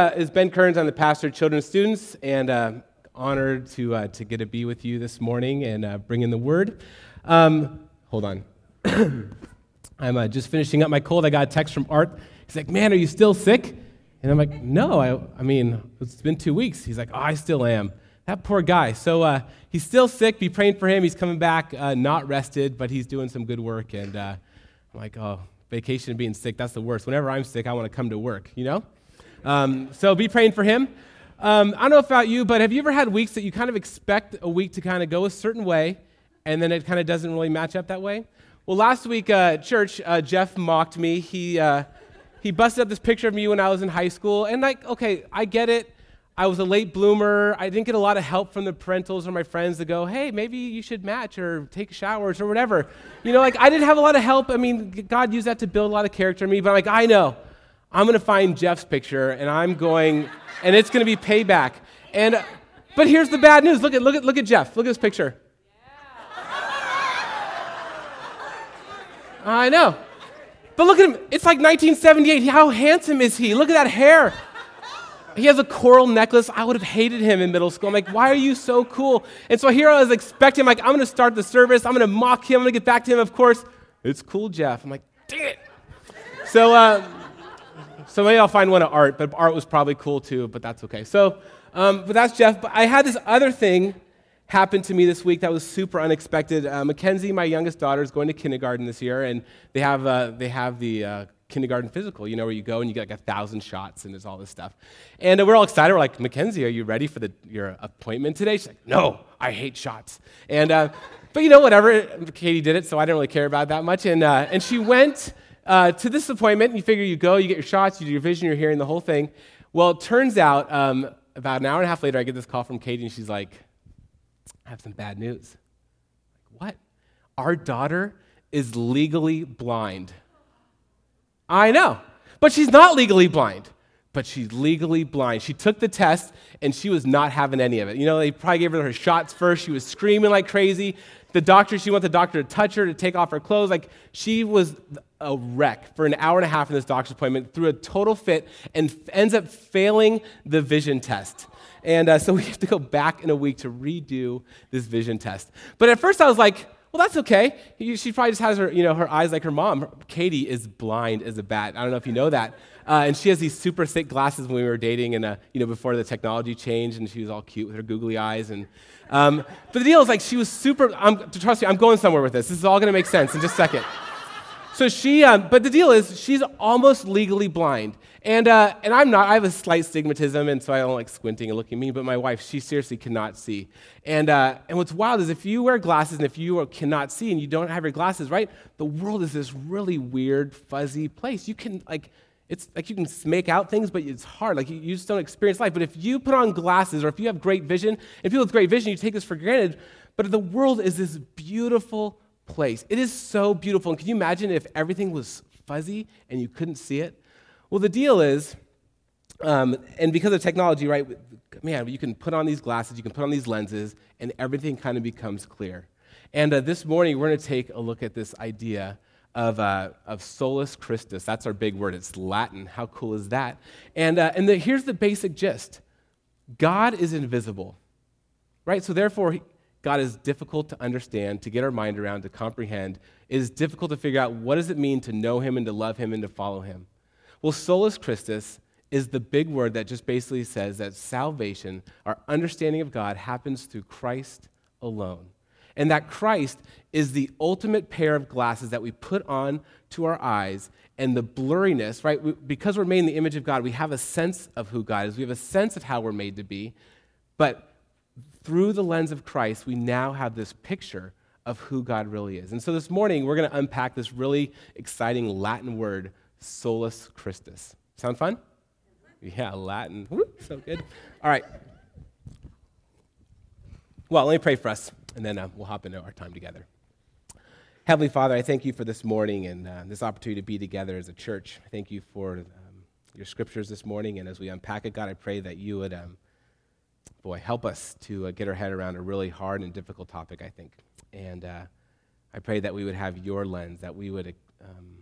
Uh, is Ben Kearns. I'm the pastor of children's students, and uh, honored to, uh, to get to be with you this morning and uh, bring in the word. Um, hold on. I'm uh, just finishing up my cold. I got a text from Art. He's like, Man, are you still sick? And I'm like, No, I, I mean, it's been two weeks. He's like, Oh, I still am. That poor guy. So uh, he's still sick. Be praying for him. He's coming back, not rested, but he's doing some good work. And I'm like, Oh, vacation and being sick, that's the worst. Whenever I'm sick, I want to come to work, you know? Um, so be praying for him. Um, I don't know about you, but have you ever had weeks that you kind of expect a week to kind of go a certain way, and then it kind of doesn't really match up that way? Well, last week uh, at church, uh, Jeff mocked me. He, uh, he busted up this picture of me when I was in high school, and like, okay, I get it. I was a late bloomer. I didn't get a lot of help from the parentals or my friends to go, hey, maybe you should match or take showers or whatever. You know, like I didn't have a lot of help. I mean, God used that to build a lot of character in me, but I'm like, I know. I'm going to find Jeff's picture and I'm going, and it's going to be payback. And, but here's the bad news. Look at, look at, look at Jeff. Look at this picture. I know. But look at him. It's like 1978. How handsome is he? Look at that hair. He has a coral necklace. I would have hated him in middle school. I'm like, why are you so cool? And so here I was expecting, like, I'm going to start the service. I'm going to mock him. I'm going to get back to him. Of course, it's cool, Jeff. I'm like, dang it. So, uh, so maybe I'll find one of art, but art was probably cool too, but that's okay. So, um, but that's Jeff. But I had this other thing happen to me this week that was super unexpected. Uh, Mackenzie, my youngest daughter, is going to kindergarten this year, and they have, uh, they have the uh, kindergarten physical, you know, where you go and you get like a thousand shots and there's all this stuff. And we're all excited. We're like, Mackenzie, are you ready for the, your appointment today? She's like, no, I hate shots. And, uh, but you know, whatever. Katie did it, so I didn't really care about that much. And, uh, and she went uh, to this appointment, you figure you go, you get your shots, you do your vision, your hearing, the whole thing. Well, it turns out um, about an hour and a half later, I get this call from Katie, and she's like, I have some bad news. What? Our daughter is legally blind. I know, but she's not legally blind. But she's legally blind. She took the test and she was not having any of it. You know, they probably gave her her shots first. She was screaming like crazy. The doctor, she wanted the doctor to touch her, to take off her clothes. Like, she was a wreck for an hour and a half in this doctor's appointment, threw a total fit, and ends up failing the vision test. And uh, so we have to go back in a week to redo this vision test. But at first I was like, well, that's okay. She probably just has her, you know, her eyes like her mom. Katie is blind as a bat. I don't know if you know that. Uh, and she has these super thick glasses when we were dating, and uh, you know, before the technology changed, and she was all cute with her googly eyes. And um, but the deal is like she was super. I'm, trust me, I'm going somewhere with this. This is all going to make sense in just a second. So she, um, but the deal is, she's almost legally blind. And, uh, and I'm not, I have a slight stigmatism, and so I don't like squinting and looking at me, but my wife, she seriously cannot see. And, uh, and what's wild is if you wear glasses and if you cannot see and you don't have your glasses, right, the world is this really weird, fuzzy place. You can, like, it's like you can make out things, but it's hard. Like, you, just don't experience life. But if you put on glasses or if you have great vision, if you with great vision, you take this for granted. But the world is this beautiful, place. It is so beautiful. And can you imagine if everything was fuzzy and you couldn't see it? Well, the deal is, um, and because of technology, right, man, you can put on these glasses, you can put on these lenses, and everything kind of becomes clear. And uh, this morning, we're going to take a look at this idea of, uh, of solus Christus. That's our big word. It's Latin. How cool is that? And, uh, and the, here's the basic gist God is invisible, right? So therefore, God is difficult to understand, to get our mind around, to comprehend. It is difficult to figure out what does it mean to know him and to love him and to follow him. Well, solus Christus is the big word that just basically says that salvation, our understanding of God, happens through Christ alone. And that Christ is the ultimate pair of glasses that we put on to our eyes, and the blurriness, right? We, because we're made in the image of God, we have a sense of who God is. We have a sense of how we're made to be. But through the lens of Christ, we now have this picture of who God really is. And so this morning, we're going to unpack this really exciting Latin word, solus Christus. Sound fun? Yeah, Latin. Woo, so good. All right. Well, let me pray for us, and then uh, we'll hop into our time together. Heavenly Father, I thank you for this morning and uh, this opportunity to be together as a church. I thank you for um, your scriptures this morning, and as we unpack it, God, I pray that you would. Um, boy, help us to uh, get our head around a really hard and difficult topic, I think. And uh, I pray that we would have your lens, that we would, um,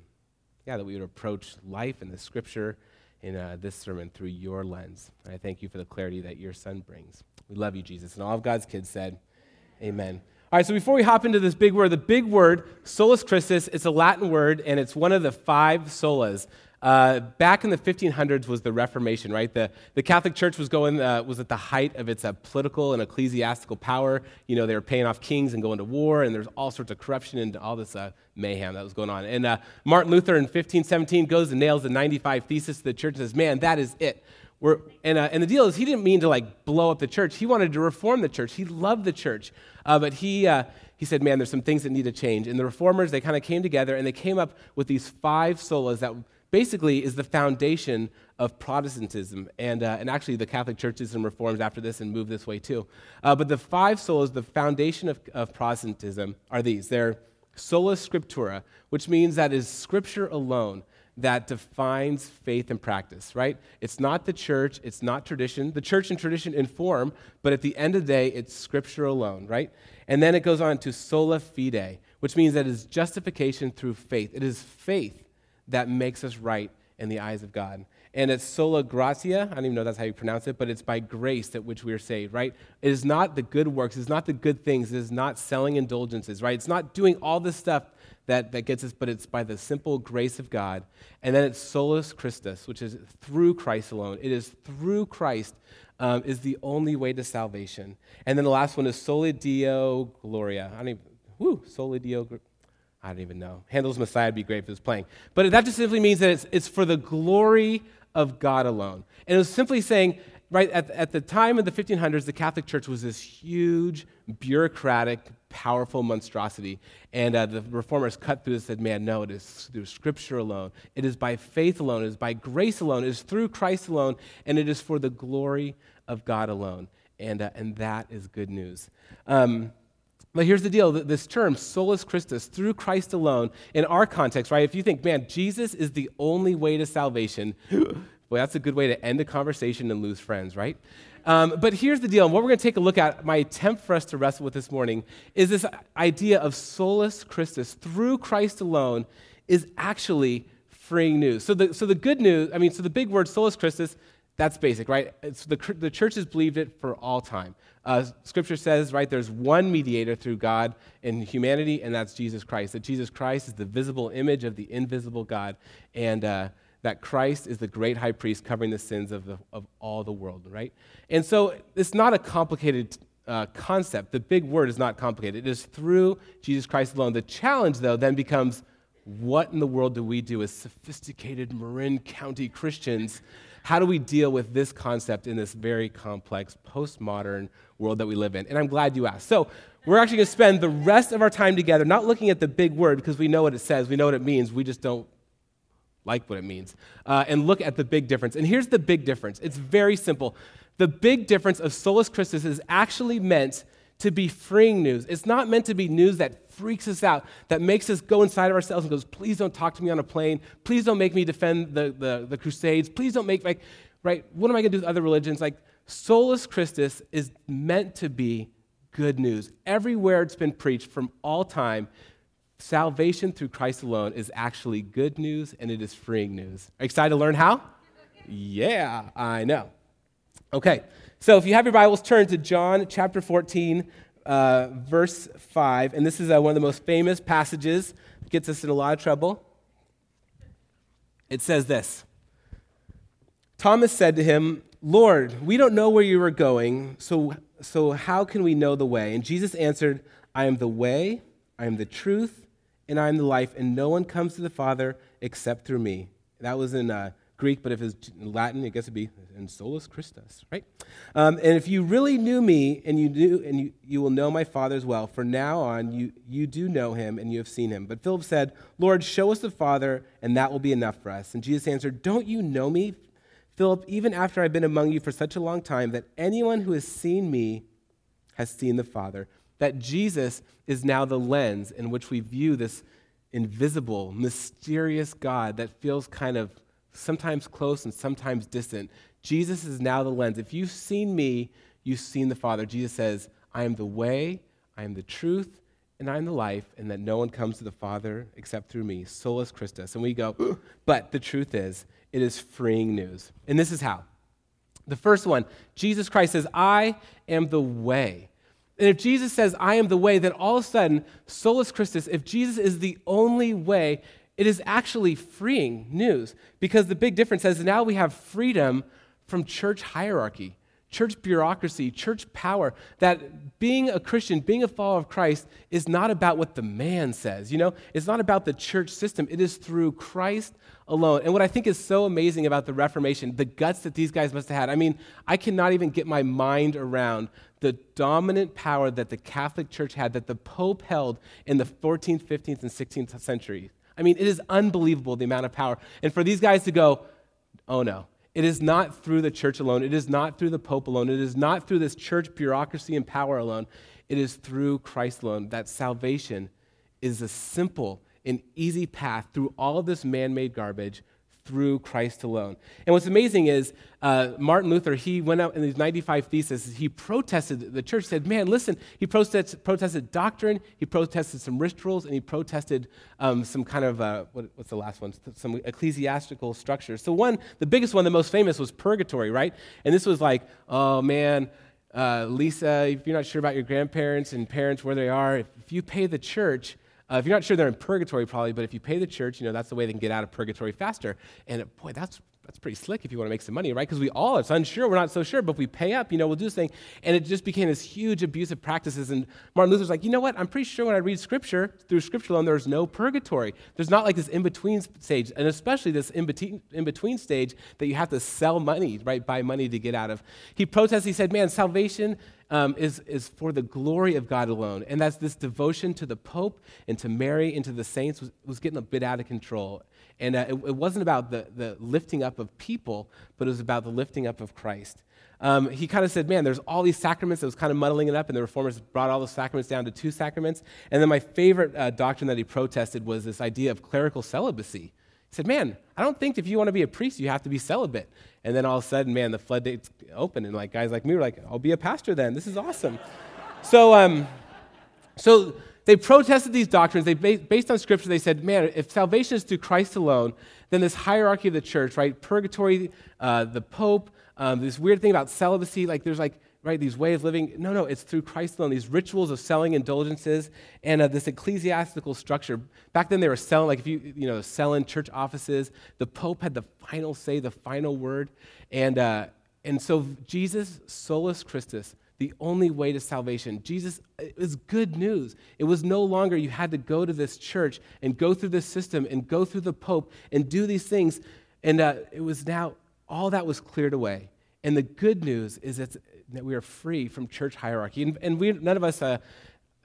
yeah, that we would approach life and the scripture in uh, this sermon through your lens. And I thank you for the clarity that your son brings. We love you, Jesus. And all of God's kids said, Amen. All right, so before we hop into this big word, the big word, solus Christus, it's a Latin word, and it's one of the five solas. Uh, back in the 1500s was the Reformation, right? The, the Catholic Church was going uh, was at the height of its uh, political and ecclesiastical power. You know, they were paying off kings and going to war, and there's all sorts of corruption and all this uh, mayhem that was going on. And uh, Martin Luther in 1517 goes and nails the 95 Thesis to the church and says, "Man, that is it." We're, and, uh, and the deal is, he didn't mean to like blow up the church. He wanted to reform the church. He loved the church, but he he said, "Man, there's some things that need to change." And the reformers they kind of came together and they came up with these five solas that basically is the foundation of Protestantism. And, uh, and actually, the Catholic Church did some reforms after this and moved this way too. Uh, but the five solas, the foundation of, of Protestantism, are these they're sola scriptura, which means that is scripture alone that defines faith and practice, right? It's not the church, it's not tradition. The church and tradition inform, but at the end of the day, it's scripture alone, right? And then it goes on to sola fide, which means that it is justification through faith. It is faith that makes us right in the eyes of God. And it's sola gratia. I don't even know that's how you pronounce it, but it's by grace that which we are saved, right? It is not the good works, it's not the good things, it is not selling indulgences, right? It's not doing all this stuff that, that gets us, but it's by the simple grace of God. And then it's solus Christus, which is through Christ alone. It is through Christ um, is the only way to salvation. And then the last one is soli Deo Gloria. I don't even, whoo, soli Deo I don't even know. Handel's Messiah would be great if it was playing. But that just simply means that it's, it's for the glory of God alone. And it was simply saying, right, at, at the time of the 1500s, the Catholic Church was this huge, bureaucratic, powerful monstrosity. And uh, the reformers cut through this and said, man, no, it is through Scripture alone. It is by faith alone. It is by grace alone. It is through Christ alone. And it is for the glory of God alone. And, uh, and that is good news. Um, but here's the deal this term, solus Christus, through Christ alone, in our context, right? If you think, man, Jesus is the only way to salvation, well, that's a good way to end a conversation and lose friends, right? Um, but here's the deal, and what we're going to take a look at, my attempt for us to wrestle with this morning, is this idea of solus Christus, through Christ alone, is actually freeing news. So the, so the good news, I mean, so the big word, solus Christus, that's basic, right? It's the, the church has believed it for all time. Uh, scripture says, right, there's one mediator through God and humanity, and that's Jesus Christ. That Jesus Christ is the visible image of the invisible God, and uh, that Christ is the great high priest covering the sins of, the, of all the world, right? And so it's not a complicated uh, concept. The big word is not complicated. It is through Jesus Christ alone. The challenge, though, then becomes what in the world do we do as sophisticated Marin County Christians how do we deal with this concept in this very complex postmodern world that we live in? And I'm glad you asked. So, we're actually going to spend the rest of our time together not looking at the big word because we know what it says, we know what it means, we just don't like what it means, uh, and look at the big difference. And here's the big difference it's very simple. The big difference of Solus Christus is actually meant to be freeing news. It's not meant to be news that freaks us out, that makes us go inside of ourselves and goes, please don't talk to me on a plane. Please don't make me defend the, the, the crusades. Please don't make, like, right? What am I going to do with other religions? Like, solus Christus is meant to be good news. Everywhere it's been preached from all time, salvation through Christ alone is actually good news and it is freeing news. Are you excited to learn how? yeah, I know. Okay. So if you have your Bibles, turn to John chapter 14, uh, verse 5. And this is uh, one of the most famous passages, it gets us in a lot of trouble. It says this Thomas said to him, Lord, we don't know where you are going, so, so how can we know the way? And Jesus answered, I am the way, I am the truth, and I am the life, and no one comes to the Father except through me. That was in uh, Greek, but if it's Latin, I guess it'd be in solus Christus, right? Um, and if you really knew me, and you knew, and you, you will know my Father as well. For now on, you you do know him, and you have seen him. But Philip said, Lord, show us the Father, and that will be enough for us. And Jesus answered, Don't you know me, Philip? Even after I've been among you for such a long time, that anyone who has seen me has seen the Father. That Jesus is now the lens in which we view this invisible, mysterious God that feels kind of sometimes close and sometimes distant. Jesus is now the lens. If you've seen me, you've seen the Father. Jesus says, I am the way, I am the truth, and I am the life, and that no one comes to the Father except through me. Solus Christus. And we go, but the truth is, it is freeing news. And this is how. The first one, Jesus Christ says, I am the way. And if Jesus says, I am the way, then all of a sudden, solus Christus, if Jesus is the only way, it is actually freeing news. Because the big difference is now we have freedom from church hierarchy church bureaucracy, church power, that being a Christian, being a follower of Christ is not about what the man says. You know, it's not about the church system. It is through Christ alone. And what I think is so amazing about the Reformation, the guts that these guys must have had. I mean, I cannot even get my mind around the dominant power that the Catholic Church had, that the Pope held in the 14th, 15th, and 16th centuries. I mean, it is unbelievable the amount of power. And for these guys to go, oh no, it is not through the church alone. It is not through the Pope alone. It is not through this church bureaucracy and power alone. It is through Christ alone. That salvation is a simple and easy path through all this man made garbage through Christ alone. And what's amazing is uh, Martin Luther, he went out in these 95 theses, he protested, the church said, man, listen, he protested, protested doctrine, he protested some rituals, and he protested um, some kind of, uh, what, what's the last one? Some ecclesiastical structures. So one, the biggest one, the most famous was purgatory, right? And this was like, oh man, uh, Lisa, if you're not sure about your grandparents and parents, where they are, if, if you pay the church, uh, if you're not sure, they're in purgatory probably, but if you pay the church, you know, that's the way they can get out of purgatory faster. And boy, that's that's pretty slick if you want to make some money, right? Because we all, it's unsure, we're not so sure, but if we pay up, you know, we'll do this thing. And it just became this huge abusive practices. And Martin Luther's like, you know what? I'm pretty sure when I read scripture, through scripture alone, there's no purgatory. There's not like this in between stage, and especially this in between stage that you have to sell money, right? Buy money to get out of. He protests, he said, man, salvation um, is, is for the glory of God alone. And that's this devotion to the Pope and to Mary and to the saints was, was getting a bit out of control. And uh, it, it, wasn't about the, the lifting up of people, but it was about the lifting up of Christ. Um, he kind of said, man, there's all these sacraments. It was kind of muddling it up, and the reformers brought all the sacraments down to two sacraments. And then my favorite uh, doctrine that he protested was this idea of clerical celibacy. He said, man, I don't think if you want to be a priest, you have to be celibate. And then all of a sudden, man, the floodgates opened, and like guys like me were like, I'll be a pastor then. This is awesome. so, um, so they protested these doctrines. They based on scripture. They said, man, if salvation is through Christ alone, then this hierarchy of the church, right? Purgatory, uh, the Pope, um, this weird thing about celibacy, like there's like right these ways of living. No, no, it's through Christ alone. These rituals of selling indulgences and uh, this ecclesiastical structure. Back then, they were selling like if you you know selling church offices. The Pope had the final say, the final word, and uh, and so Jesus, solus Christus the only way to salvation. Jesus is good news. It was no longer you had to go to this church and go through this system and go through the Pope and do these things. And uh, it was now, all that was cleared away. And the good news is that we are free from church hierarchy. And, and we, none of us, uh,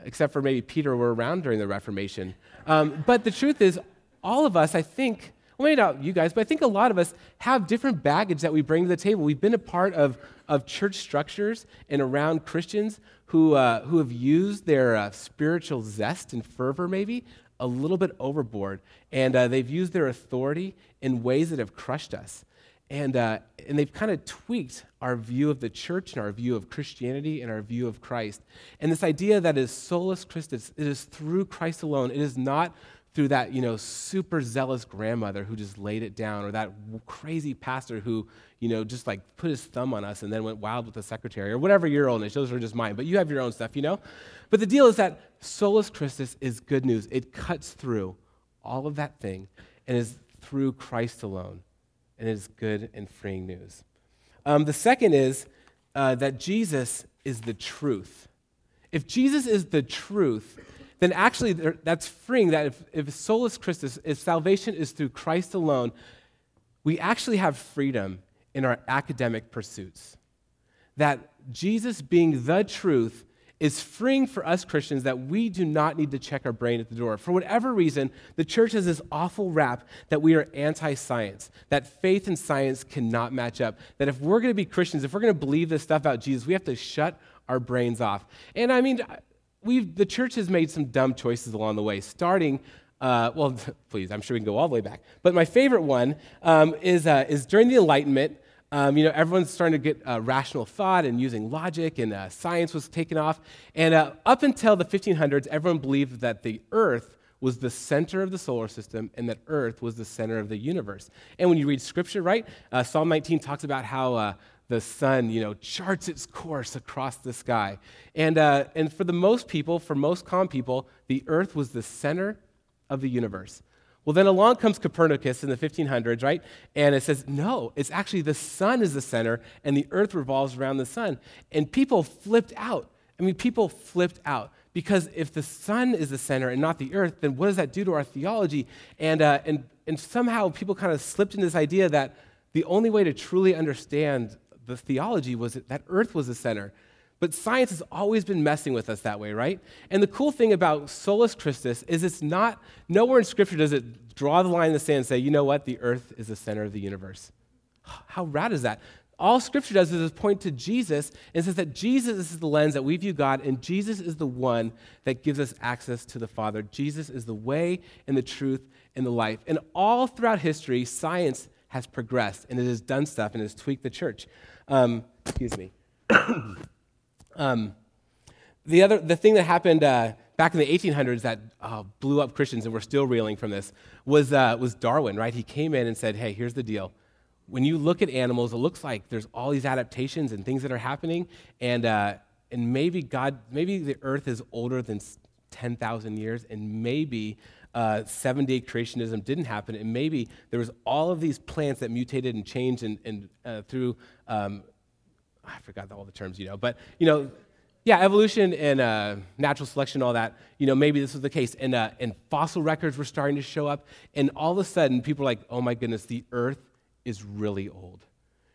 except for maybe Peter, were around during the Reformation. Um, but the truth is, all of us, I think, well, maybe not you guys, but I think a lot of us have different baggage that we bring to the table. We've been a part of, of church structures and around Christians who, uh, who have used their uh, spiritual zest and fervor, maybe, a little bit overboard. And uh, they've used their authority in ways that have crushed us. And, uh, and they've kind of tweaked our view of the church and our view of Christianity and our view of Christ. And this idea that is solus Christus, it is through Christ alone. It is not through that, you know, super zealous grandmother who just laid it down, or that crazy pastor who, you know, just like put his thumb on us and then went wild with the secretary, or whatever your own is. Those are just mine, but you have your own stuff, you know? But the deal is that solus Christus is good news. It cuts through all of that thing and is through Christ alone, and it is good and freeing news. Um, the second is uh, that Jesus is the truth. If Jesus is the truth, then actually that's freeing that if, if solus Christus, if salvation is through Christ alone, we actually have freedom in our academic pursuits. That Jesus being the truth is freeing for us Christians that we do not need to check our brain at the door. For whatever reason, the church has this awful rap that we are anti science, that faith and science cannot match up, that if we're going to be Christians, if we're going to believe this stuff about Jesus, we have to shut our brains off. And I mean, we've, the church has made some dumb choices along the way, starting, uh, well, please, I'm sure we can go all the way back. But my favorite one um, is, uh, is during the Enlightenment. Um, you know, everyone's starting to get uh, rational thought and using logic, and uh, science was taken off. And uh, up until the 1500s, everyone believed that the earth was the center of the solar system and that Earth was the center of the universe. And when you read scripture, right, uh, Psalm 19 talks about how the sun, you know, charts its course across the sky. And, uh, and for the most people, for most calm people, the Earth was the center of the universe. Well, then along comes Copernicus in the 1500s, right? And it says, no, it's actually the sun is the center and the earth revolves around the sun. And people flipped out. I mean, people flipped out because if the sun is the center and not the earth, then what does that do to our theology? And, uh, and, and somehow people kind of slipped into this idea that the only way to truly understand the theology was that, earth was the center. But science has always been messing with us that way, right? And the cool thing about Solus Christus is it's not, nowhere in Scripture does it draw the line in the sand and say, you know what, the earth is the center of the universe. How rad is that? All Scripture does is point to Jesus and says that Jesus is the lens that we view God, and Jesus is the one that gives us access to the Father. Jesus is the way and the truth and the life. And all throughout history, science has progressed and it has done stuff and has tweaked the church. Um, excuse me. Um, the other, the thing that happened uh, back in the 1800s that uh, blew up Christians, and we're still reeling from this, was, uh, was Darwin, right? He came in and said, hey, here's the deal. When you look at animals, it looks like there's all these adaptations and things that are happening, and, uh, and maybe God, maybe the earth is older than 10,000 years, and maybe uh, seven day creationism didn't happen, and maybe there was all of these plants that mutated and changed and, and uh, through um, I forgot all the terms, you know, but, you know, yeah, evolution and uh, natural selection, all that, you know, maybe this was the case. And, uh, and fossil records were starting to show up. And all of a sudden, people were like, oh my goodness, the earth is really old.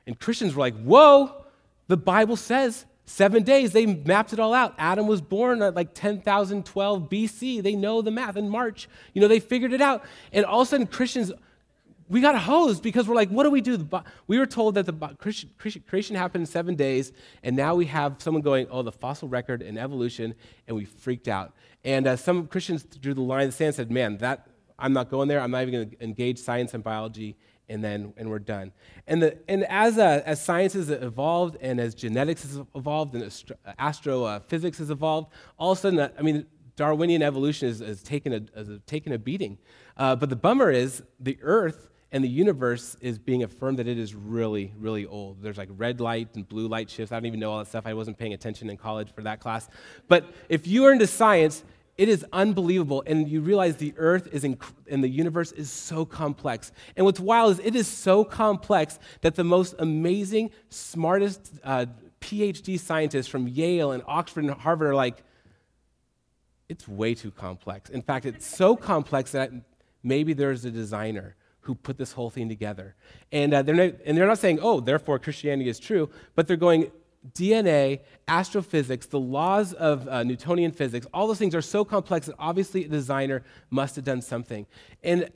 And Christians were like, whoa, the Bible says seven days. They mapped it all out. Adam was born at like 10,012 BC. They know the math in March. You know, they figured it out. And all of a sudden, Christians we got hosed because we're like, what do we do? We were told that the creation happened in seven days, and now we have someone going, oh, the fossil record and evolution, and we freaked out. And uh, some Christians drew the line in the sand and said, man, that, I'm not going there. I'm not even going to engage science and biology, and then and we're done. And, the, and as, uh, as science has evolved, and as genetics has evolved, and astrophysics has evolved, all of a sudden, uh, I mean, Darwinian evolution has, has taken, a, taken a beating. Uh, but the bummer is the Earth and the universe is being affirmed that it is really, really old. There's like red light and blue light shifts. I don't even know all that stuff. I wasn't paying attention in college for that class. But if you are into science, it is unbelievable. And you realize the earth is inc- and the universe is so complex. And what's wild is it is so complex that the most amazing, smartest uh, PhD scientists from Yale and Oxford and Harvard are like, it's way too complex. In fact, it's so complex that maybe there's a designer who put this whole thing together. And, uh, they're not, and they're not saying, oh, therefore Christianity is true, but they're going, DNA, astrophysics, the laws of uh, Newtonian physics, all those things are so complex that obviously a designer must have done something. And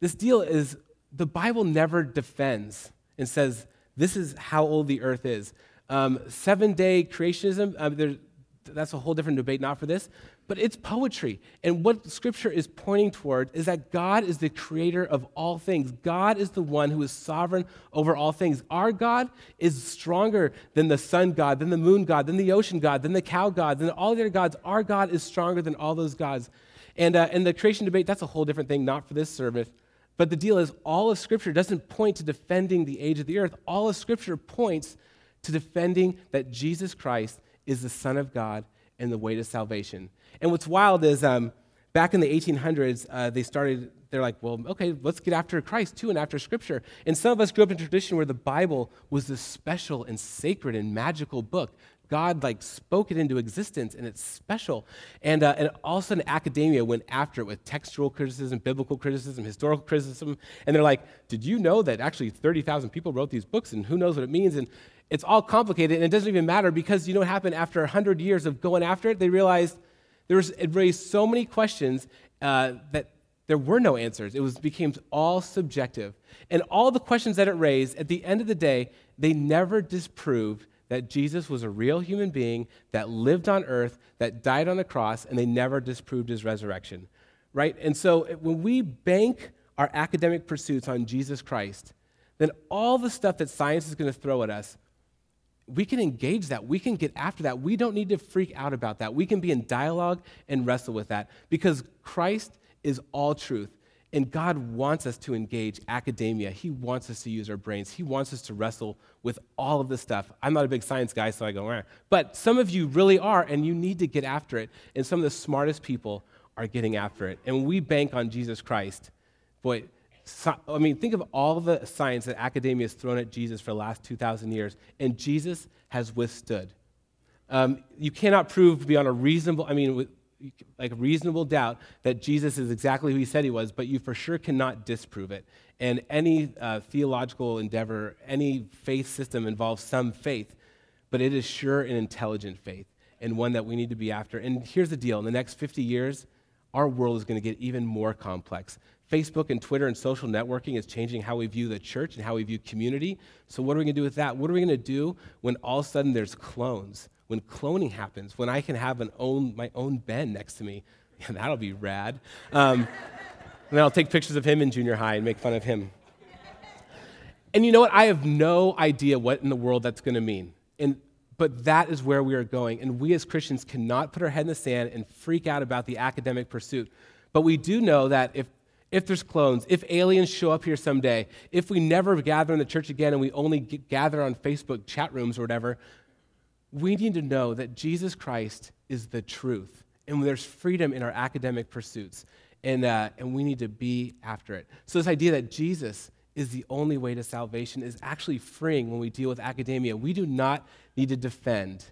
this deal is the Bible never defends and says, this is how old the earth is. Um, seven day creationism, uh, that's a whole different debate, not for this but it's poetry. And what Scripture is pointing toward is that God is the creator of all things. God is the one who is sovereign over all things. Our God is stronger than the sun God, than the moon God, than the ocean God, than the cow God, than all the other gods. Our God is stronger than all those gods. And, uh, and the creation debate, that's a whole different thing, not for this service. But the deal is, all of Scripture doesn't point to defending the age of the earth. All of Scripture points to defending that Jesus Christ is the Son of God and the way to salvation. And what's wild is um, back in the 1800s, uh, they started, they're like, well, okay, let's get after Christ too and after Scripture. And some of us grew up in a tradition where the Bible was this special and sacred and magical book. God like spoke it into existence and it's special. And, uh, and all of a sudden academia went after it with textual criticism, biblical criticism, historical criticism. And they're like, did you know that actually 30,000 people wrote these books and who knows what it means? And it's all complicated and it doesn't even matter because you know what happened after 100 years of going after it? They realized there was, it raised so many questions uh, that there were no answers. It was, became all subjective. And all the questions that it raised, at the end of the day, they never disproved that Jesus was a real human being that lived on earth, that died on the cross, and they never disproved his resurrection. Right? And so when we bank our academic pursuits on Jesus Christ, then all the stuff that science is going to throw at us we can engage that. We can get after that. We don't need to freak out about that. We can be in dialogue and wrestle with that because Christ is all truth. And God wants us to engage academia. He wants us to use our brains. He wants us to wrestle with all of this stuff. I'm not a big science guy, so I go, Rah. but some of you really are, and you need to get after it. And some of the smartest people are getting after it. And we bank on Jesus Christ, boy, I mean, think of all the science that academia has thrown at Jesus for the last 2,000 years, and Jesus has withstood. Um, you cannot prove beyond a reasonable, I mean, like reasonable doubt that Jesus is exactly who he said he was, but you for sure cannot disprove it. And any uh, theological endeavor, any faith system involves some faith, but it is sure an intelligent faith and one that we need to be after. And here's the deal in the next 50 years, our world is going to get even more complex. Facebook and Twitter and social networking is changing how we view the church and how we view community. So, what are we going to do with that? What are we going to do when all of a sudden there's clones? when cloning happens, when I can have an own, my own Ben next to me. Yeah, that'll be rad. Um, and then I'll take pictures of him in junior high and make fun of him. And you know what? I have no idea what in the world that's going to mean. And, but that is where we are going. And we as Christians cannot put our head in the sand and freak out about the academic pursuit. But we do know that if, if there's clones, if aliens show up here someday, if we never gather in the church again and we only gather on Facebook chat rooms or whatever, we need to know that Jesus Christ is the truth, and there's freedom in our academic pursuits, and, uh, and we need to be after it. So, this idea that Jesus is the only way to salvation is actually freeing when we deal with academia. We do not need to defend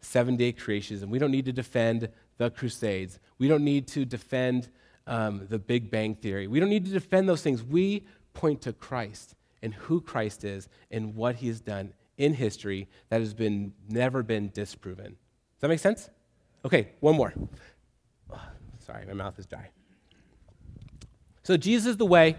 seven day creationism, we don't need to defend the Crusades, we don't need to defend um, the Big Bang Theory, we don't need to defend those things. We point to Christ and who Christ is and what he has done in history that has been never been disproven. Does that make sense? Okay, one more. Oh, sorry, my mouth is dry. So Jesus is the way,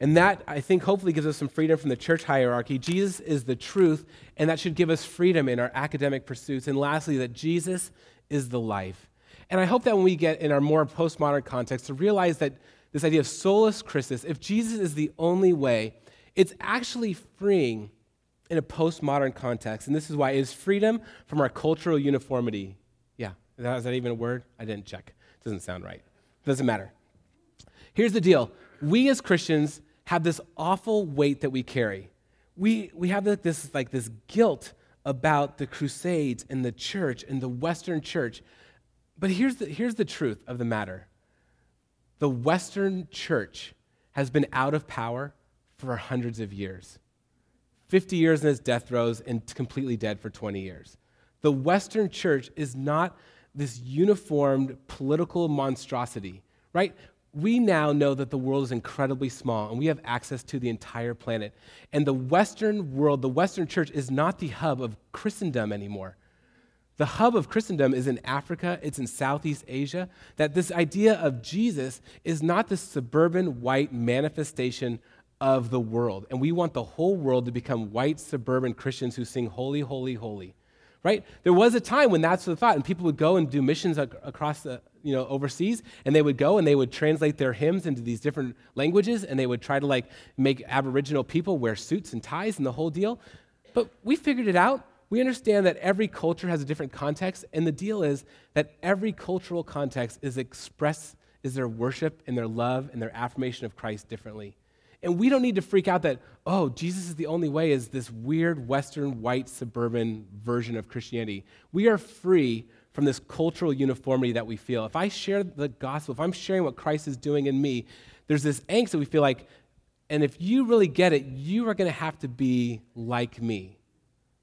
and that I think hopefully gives us some freedom from the church hierarchy. Jesus is the truth, and that should give us freedom in our academic pursuits. And lastly, that Jesus is the life. And I hope that when we get in our more postmodern context to realize that this idea of solus Christus, if Jesus is the only way, it's actually freeing in a postmodern context. And this is why it is freedom from our cultural uniformity. Yeah, is that, even a word? I didn't check. It doesn't sound right. Doesn't matter. Here's the deal we as Christians have this awful weight that we carry. We, we have this, like this guilt about the Crusades and the church and the Western church. But here's the, here's the truth of the matter the Western church has been out of power for hundreds of years. 50 years in its death throes and completely dead for 20 years. The Western church is not this uniformed political monstrosity, right? We now know that the world is incredibly small and we have access to the entire planet. And the Western world, the Western church, is not the hub of Christendom anymore. The hub of Christendom is in Africa, it's in Southeast Asia. That this idea of Jesus is not this suburban white manifestation of the world. And we want the whole world to become white suburban Christians who sing holy, holy, holy. Right? There was a time when that's the thought, and people would go and do missions across the, you know, overseas, and they would go and they would translate their hymns into these different languages, and they would try to like make Aboriginal people wear suits and ties and the whole deal. But we figured it out. We understand that every culture has a different context, and the deal is that every cultural context is express is their worship and their love and their affirmation of Christ differently. And we don't need to freak out that, oh, Jesus is the only way, is this weird Western, white, suburban version of Christianity. We are free from this cultural uniformity that we feel. If I share the gospel, if I'm sharing what Christ is doing in me, there's this angst that we feel like, and if you really get it, you are going to have to be like me.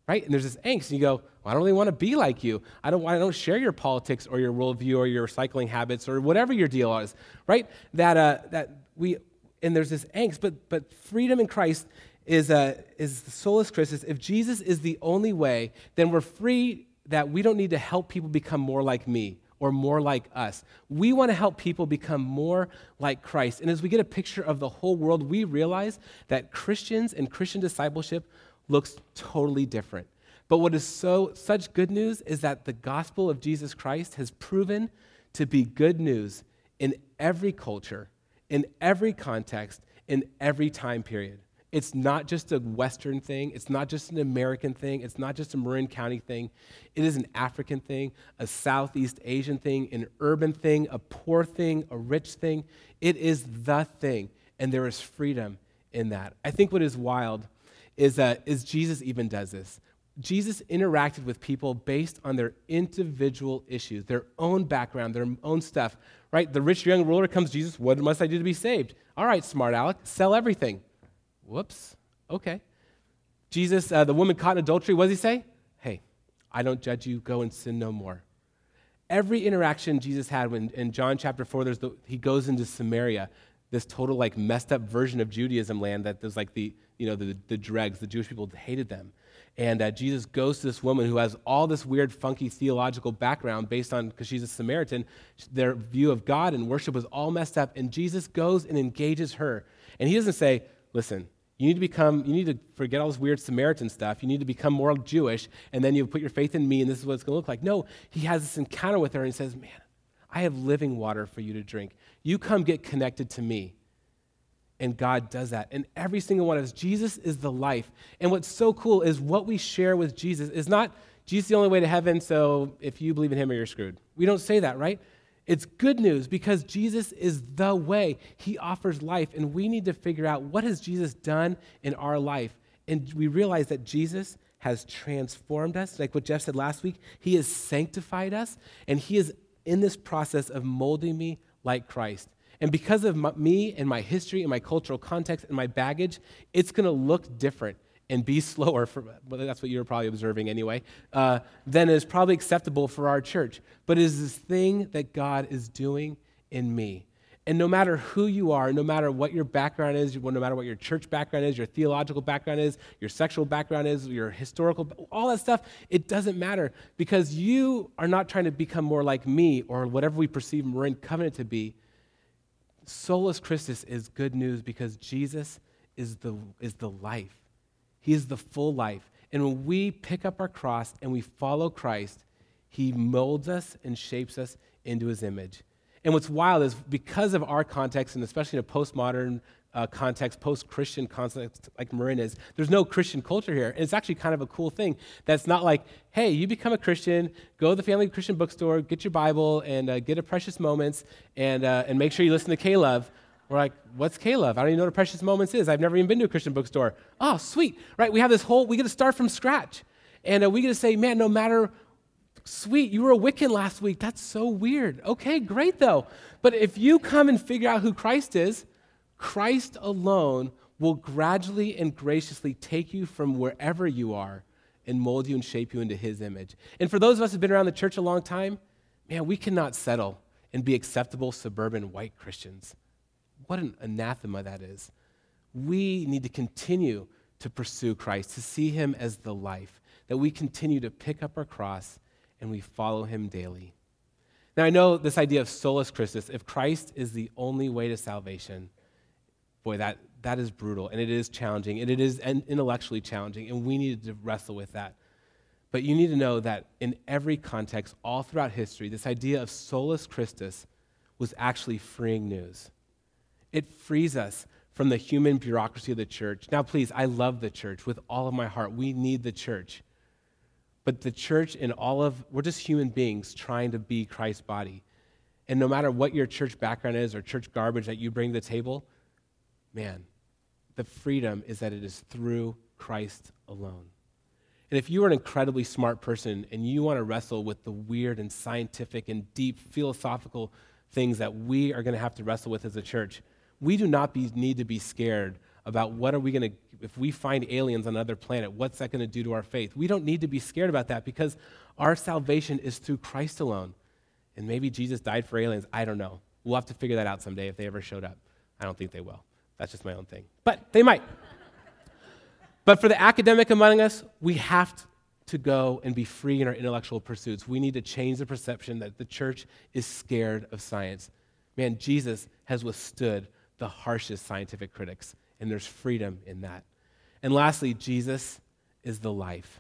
Right? And there's this angst, and you go, well, I don't really want to be like you. I don't, I don't share your politics or your worldview or your cycling habits or whatever your deal is. Right? That, uh, that we and there's this angst, but, but freedom in Christ is, uh, is the solus Christus. If Jesus is the only way, then we're free that we don't need to help people become more like me or more like us. We want to help people become more like Christ. And as we get a picture of the whole world, we realize that Christians and Christian discipleship looks totally different. But what is so such good news is that the gospel of Jesus Christ has proven to be good news in every culture in every context, in every time period. It's not just a Western thing. It's not just an American thing. It's not just a Marin County thing. It is an African thing, a Southeast Asian thing, an urban thing, a poor thing, a rich thing. It is the thing, and there is freedom in that. I think what is wild is that is Jesus even does this. Jesus interacted with people based on their individual issues, their own background, their own stuff. Right? The rich young ruler comes, Jesus, what must I do to be saved? All right, smart Alec, sell everything. Whoops. Okay. Jesus, uh, the woman caught in adultery, what does he say? Hey, I don't judge you. Go and sin no more. Every interaction Jesus had when in John chapter 4, there's the, he goes into Samaria, this total like messed up version of Judaism land that there's like the, you know, the, the dregs, the Jewish people hated them. And uh, Jesus goes to this woman who has all this weird, funky theological background based on, because she's a Samaritan, their view of God and worship was all messed up. And Jesus goes and engages her. And he doesn't say, listen, you need to become, you need to forget all this weird Samaritan stuff. You need to become more Jewish, and then you put your faith in me, and this is what it's going to look like. No, he has this encounter with her and says, Man, I have living water for you to drink. You come get connected to me. And God does that. And every single one of us, Jesus is the life. And what's so cool is what we share with Jesus is not Jesus is the only way to heaven, so if you believe in him, or you're screwed. We don't say that, right? It's good news because Jesus is the way. He offers life, and we need to figure out what has Jesus done in our life. And we realize that Jesus has transformed us, like what Jeff said last week. He has sanctified us, and He is in this process of molding me like Christ. And because of my, me and my history and my cultural context and my baggage, it's going to look different and be slower, for, well, that's what you're probably observing anyway, uh, is probably acceptable for our church. But it is this thing that God is doing in me. And no matter who you are, no matter what your background is, no matter what your church background is, your theological background is, your sexual background is, your historical, all that stuff, it doesn't matter because you are not trying to become more like me or whatever we perceive Marin Covenant to be. Solus Christus is good news because Jesus is the, is the life. He is the full life. And when we pick up our cross and we follow Christ, He molds us and shapes us into His image. And what's wild is because of our context, and especially in a postmodern uh, context, post Christian context like Marin is, there's no Christian culture here. And it's actually kind of a cool thing that's not like, hey, you become a Christian, go to the family Christian bookstore, get your Bible, and uh, get a Precious Moments, and, uh, and make sure you listen to K-Love. We're like, what's K-Love? I don't even know what a Precious Moments is. I've never even been to a Christian bookstore. Oh, sweet. Right? We have this whole, we get to start from scratch. And uh, we get to say, man, no matter, sweet, you were a Wiccan last week. That's so weird. Okay, great though. But if you come and figure out who Christ is, Christ alone will gradually and graciously take you from wherever you are and mold you and shape you into his image. And for those of us who've been around the church a long time, man, we cannot settle and be acceptable suburban white Christians. What an anathema that is. We need to continue to pursue Christ, to see him as the life, that we continue to pick up our cross and we follow him daily. Now, I know this idea of solus Christus, if Christ is the only way to salvation, boy, that, that is brutal and it is challenging and it is intellectually challenging, and we need to wrestle with that. But you need to know that in every context, all throughout history, this idea of solus Christus was actually freeing news. It frees us from the human bureaucracy of the church. Now, please, I love the church with all of my heart. We need the church. But the church and all of, we're just human beings trying to be Christ's body. And no matter what your church background is or church garbage that you bring to the table, man, the freedom is that it is through Christ alone. And if you are an incredibly smart person and you want to wrestle with the weird and scientific and deep philosophical things that we are going to have to wrestle with as a church, we do not be, need to be scared about what are we going to if we find aliens on another planet what's that going to do to our faith? We don't need to be scared about that because our salvation is through christ alone. And maybe jesus died for aliens i don't know. We'll have to figure that out someday if they ever showed up. I don't think they will that's just my own thing but they might but for the academic among us we have to go and be free in our intellectual pursuits we need to change the perception that the church is scared of science man jesus has withstood the harshest scientific critics, and there's freedom in that. And lastly, Jesus is the life.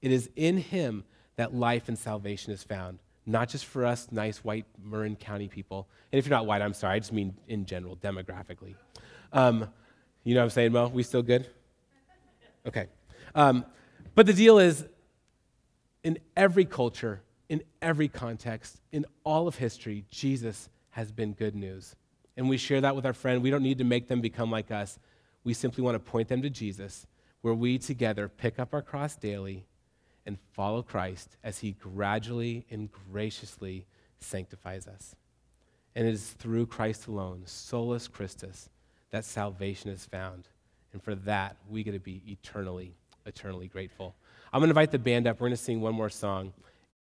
It is in him that life and salvation is found, not just for us nice white Marin County people. And if you're not white, I'm sorry, I just mean in general, demographically. Um, You know what I'm saying, Mo? We still good? Okay. Um, but the deal is, in every culture, in every context, in all of history, Jesus has been good news. And we share that with our friend. We don't need to make them become like us. We simply want to point them to Jesus, where we together pick up our cross daily and follow Christ as he gradually and graciously sanctifies us. And it is through Christ alone, solus Christus, that salvation is found. And for that, we get to be eternally, eternally grateful. I'm going to invite the band up. We're going to sing one more song.